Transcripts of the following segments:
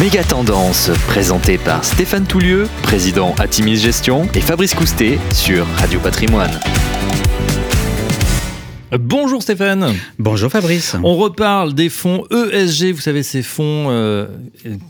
Méga Tendance, présenté par Stéphane Toulieu, président Atimis Gestion, et Fabrice Coustet sur Radio Patrimoine. Bonjour Stéphane. Bonjour Fabrice. On reparle des fonds ESG, vous savez ces fonds euh,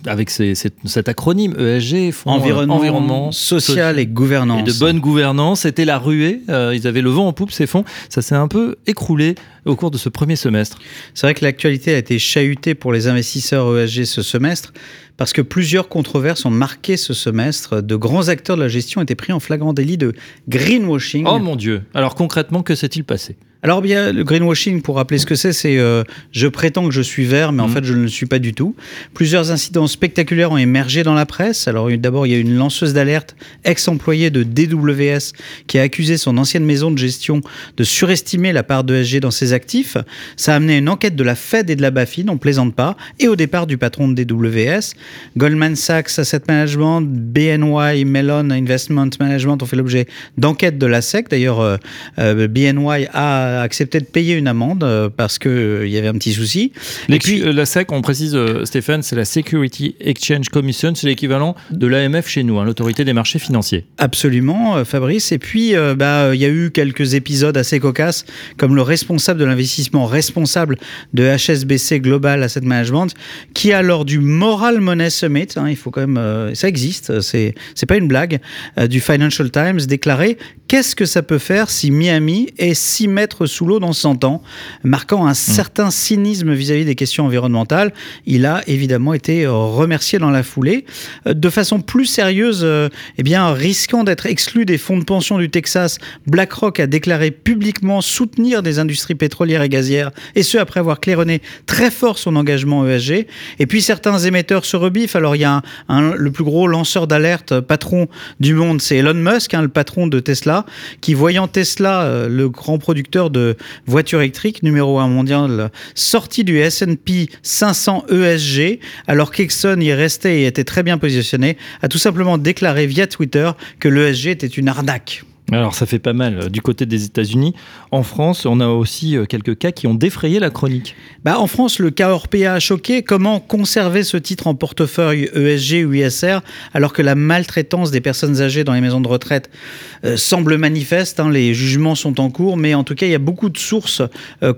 avec ces, cet acronyme ESG, fonds environnement, environnement social et gouvernance. Et de bonne gouvernance, c'était la ruée, euh, ils avaient le vent en poupe ces fonds, ça s'est un peu écroulé au cours de ce premier semestre. C'est vrai que l'actualité a été chahutée pour les investisseurs ESG ce semestre parce que plusieurs controverses ont marqué ce semestre. De grands acteurs de la gestion étaient pris en flagrant délit de greenwashing. Oh mon Dieu Alors concrètement, que s'est-il passé? Alors bien, le greenwashing, pour rappeler ce que c'est, c'est euh, je prétends que je suis vert, mais en mmh. fait je ne le suis pas du tout. Plusieurs incidents spectaculaires ont émergé dans la presse. Alors d'abord, il y a une lanceuse d'alerte, ex-employée de DWS, qui a accusé son ancienne maison de gestion de surestimer la part d'ESG dans ses actifs. Ça a amené une enquête de la Fed et de la BaFin, on plaisante pas, et au départ du patron de DWS. Goldman Sachs Asset Management, BNY Mellon Investment Management ont fait l'objet d'enquêtes de la SEC. D'ailleurs, euh, euh, BNY a accepté de payer une amende euh, parce qu'il euh, y avait un petit souci. Et puis euh, la SEC, on précise, Stéphane, c'est la Security Exchange Commission, c'est l'équivalent de l'AMF chez nous, hein, l'autorité des marchés financiers. Absolument, Fabrice. Et puis, bah, il y a eu quelques épisodes assez cocasses, comme le responsable de l'investissement responsable de HSBC Global Asset Management, qui a lors du Moral Money Summit, hein, il faut quand même, ça existe, c'est c'est pas une blague, du Financial Times, déclaré qu'est-ce que ça peut faire si Miami est 6 mètres sous l'eau dans 100 ans, marquant un mmh. certain cynisme vis-à-vis des questions environnementales. Il a évidemment été euh, remercié dans la foulée. Euh, de façon plus sérieuse, euh, eh bien, risquant d'être exclu des fonds de pension du Texas, BlackRock a déclaré publiquement soutenir des industries pétrolières et gazières, et ce après avoir claironné très fort son engagement ESG. Et puis certains émetteurs se rebiffent. Alors il y a un, le plus gros lanceur d'alerte, patron du monde, c'est Elon Musk, hein, le patron de Tesla, qui voyant Tesla, le grand producteur de voitures électriques, numéro 1 mondial, sorti du S&P 500 ESG, alors qu'Exxon y restait et était très bien positionné, a tout simplement déclaré via Twitter que l'ESG était une arnaque. Alors ça fait pas mal euh, du côté des États-Unis. En France, on a aussi euh, quelques cas qui ont défrayé la chronique. Bah, en France, le cas Orpea a choqué. Comment conserver ce titre en portefeuille ESG ou ISR alors que la maltraitance des personnes âgées dans les maisons de retraite euh, semble manifeste hein. Les jugements sont en cours, mais en tout cas, il y a beaucoup de sources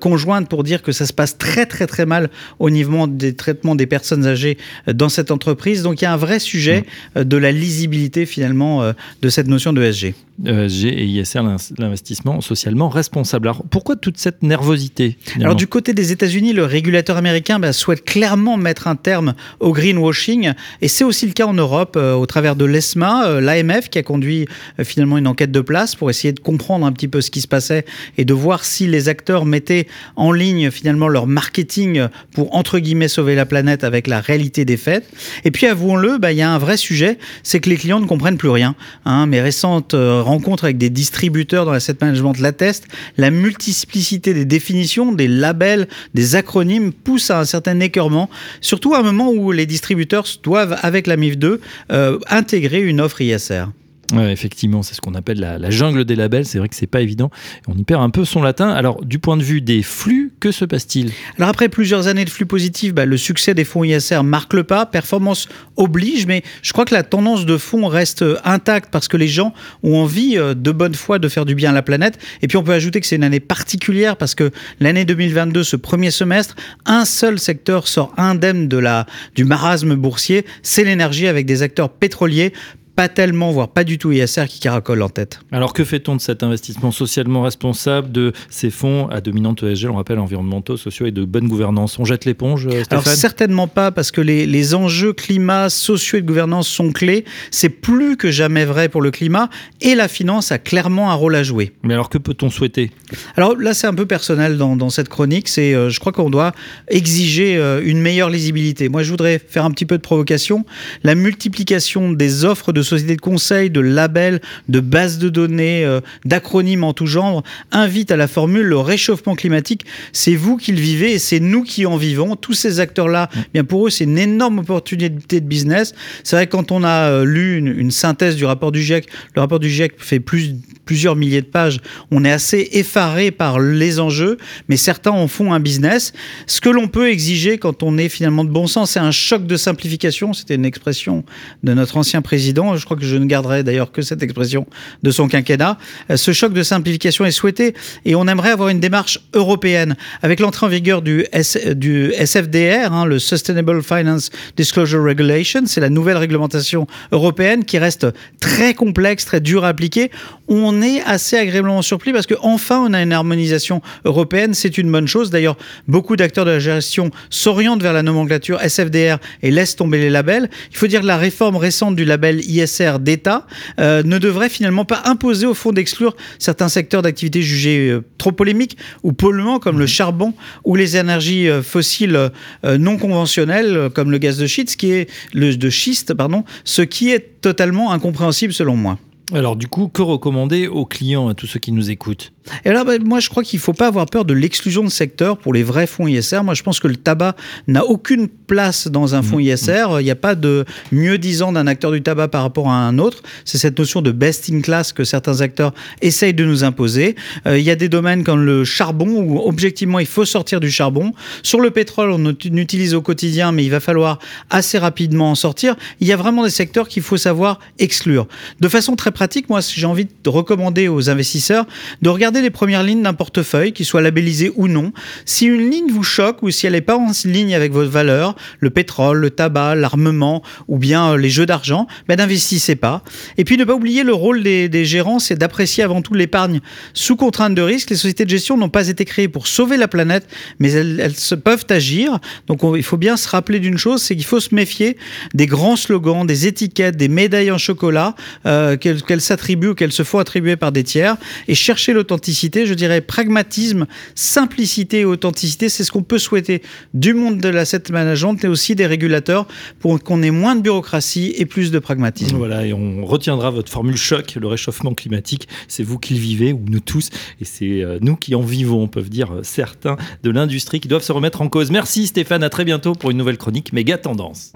conjointes pour dire que ça se passe très très très mal au niveau des traitements des personnes âgées dans cette entreprise. Donc il y a un vrai sujet mmh. de la lisibilité finalement de cette notion d'ESG. ESG et ISR, l'investissement socialement responsable. Alors pourquoi toute cette nervosité Alors du côté des États-Unis, le régulateur américain bah, souhaite clairement mettre un terme au greenwashing et c'est aussi le cas en Europe euh, au travers de l'ESMA, euh, l'AMF qui a conduit euh, finalement une enquête de place pour essayer de comprendre un petit peu ce qui se passait et de voir si les acteurs mettaient en ligne finalement leur marketing pour entre guillemets sauver la planète avec la réalité des faits. Et puis avouons-le, bah, il y a un vrai sujet, c'est que les clients ne comprennent plus rien. Hein. Mes récentes rencontres avec des distributeurs dans l'asset management l'attestent, la multiplicité des définitions, des labels, des acronymes pousse à un certain écœurement, surtout à un moment où les distributeurs doivent, avec la MIF 2, euh, intégrer une offre ISR. Ouais, effectivement, c'est ce qu'on appelle la, jungle des labels. C'est vrai que c'est pas évident. On y perd un peu son latin. Alors, du point de vue des flux, que se passe-t-il? Alors, après plusieurs années de flux positifs, bah, le succès des fonds ISR marque le pas. Performance oblige, mais je crois que la tendance de fonds reste intacte parce que les gens ont envie euh, de bonne foi de faire du bien à la planète. Et puis, on peut ajouter que c'est une année particulière parce que l'année 2022, ce premier semestre, un seul secteur sort indemne de la, du marasme boursier, c'est l'énergie avec des acteurs pétroliers pas tellement, voire pas du tout ISR qui caracole en tête. Alors que fait-on de cet investissement socialement responsable, de ces fonds à dominante ESG, on rappelle environnementaux, sociaux et de bonne gouvernance? On jette l'éponge, euh, Stéphane? Alors certainement pas, parce que les, les, enjeux climat, sociaux et de gouvernance sont clés. C'est plus que jamais vrai pour le climat, et la finance a clairement un rôle à jouer. Mais alors que peut-on souhaiter? Alors là, c'est un peu personnel dans, dans cette chronique, c'est euh, je crois qu'on doit exiger euh, une meilleure lisibilité. Moi, je voudrais faire un petit peu de provocation. La multiplication des offres de de sociétés de conseil, de labels, de bases de données, euh, d'acronymes en tout genre, invitent à la formule le réchauffement climatique, c'est vous qui le vivez et c'est nous qui en vivons. Tous ces acteurs-là, mm. bien pour eux, c'est une énorme opportunité de business. C'est vrai que quand on a euh, lu une, synthèse du rapport du GIEC, le rapport du GIEC fait plus, plusieurs milliers de pages, on est assez effaré par les enjeux, mais certains en font un business. Ce que l'on peut exiger quand on est finalement de bon sens, c'est un choc de simplification. C'était une expression de notre ancien président. Je crois que je ne garderai d'ailleurs que cette expression de son quinquennat. Euh, ce choc de simplification est souhaité et on aimerait avoir une démarche européenne avec l'entrée en vigueur du, SFDR, hein, le Sustainable Finance Disclosure Regulation. C'est la nouvelle réglementation européenne qui reste très complexe, très dure à appliquer. On est assez agréablement surpris parce qu'enfin on a une harmonisation européenne. C'est une bonne chose. D'ailleurs, beaucoup d'acteurs de la gestion s'orientent vers la nomenclature SFDR et laissent tomber les labels. Il faut dire que la réforme récente du label ISR d'État euh, ne devrait finalement pas imposer au fond d'exclure certains secteurs d'activité jugés euh, trop polémiques ou polluants comme le mhm. charbon ou les énergies euh, fossiles non conventionnelles comme le gaz de schiste, qui est le de schiste, pardon, ce qui est totalement incompréhensible selon moi. Alors du coup, que recommander aux clients, à tous ceux qui nous écoutent? Et alors, ben, moi, je crois qu'il ne faut pas avoir peur de l'exclusion de secteur pour les vrais fonds ISR. Moi, je pense que le tabac n'a aucune place dans un fonds mmh. ISR. Il n'y a pas de mieux disant d'un acteur du tabac par rapport à un autre. C'est cette notion de best in class que certains acteurs essayent de nous imposer. Euh, il y a des domaines comme le charbon où, objectivement, il faut sortir du charbon. Sur le pétrole, on utilise au quotidien, mais il va falloir assez rapidement en sortir. Il y a vraiment des secteurs qu'il faut savoir exclure. De façon très pratique, moi, j'ai envie de recommander aux investisseurs de regarder les premières lignes d'un portefeuille, qu'il soit labellisé ou non. Si une ligne vous choque ou si elle n'est pas en ligne avec votre valeur, le pétrole, le tabac, l'armement ou bien euh, les jeux d'argent, ben n'investissez pas. Et puis ne pas oublier le rôle des, gérants, c'est d'apprécier avant tout l'épargne sous contrainte de risque. Les sociétés de gestion n'ont pas été créées pour sauver la planète, mais elles, peuvent agir. Donc il faut bien se rappeler d'une chose, c'est qu'il faut se méfier des grands slogans, des étiquettes, des médailles en chocolat euh, qu'elles s'attribuent ou qu'elles se font attribuer par des tiers et chercher l'authenticité je dirais pragmatisme, simplicité et authenticité, c'est ce qu'on peut souhaiter du monde de l'asset management et aussi des régulateurs pour qu'on ait moins de bureaucratie et plus de pragmatisme. Voilà, et on retiendra votre formule choc, le réchauffement climatique, c'est vous qui le vivez, ou nous tous, et c'est euh, nous qui en vivons, on peut dire euh, certains de l'industrie qui doivent se remettre en cause. Merci Stéphane, à très bientôt pour une nouvelle chronique Méga Tendance.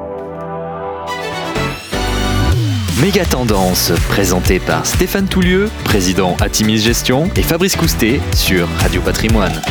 Méga Tendance, présenté par Stéphane Toulieu, président Atimis Gestion, et Fabrice Coustet sur Radio Patrimoine.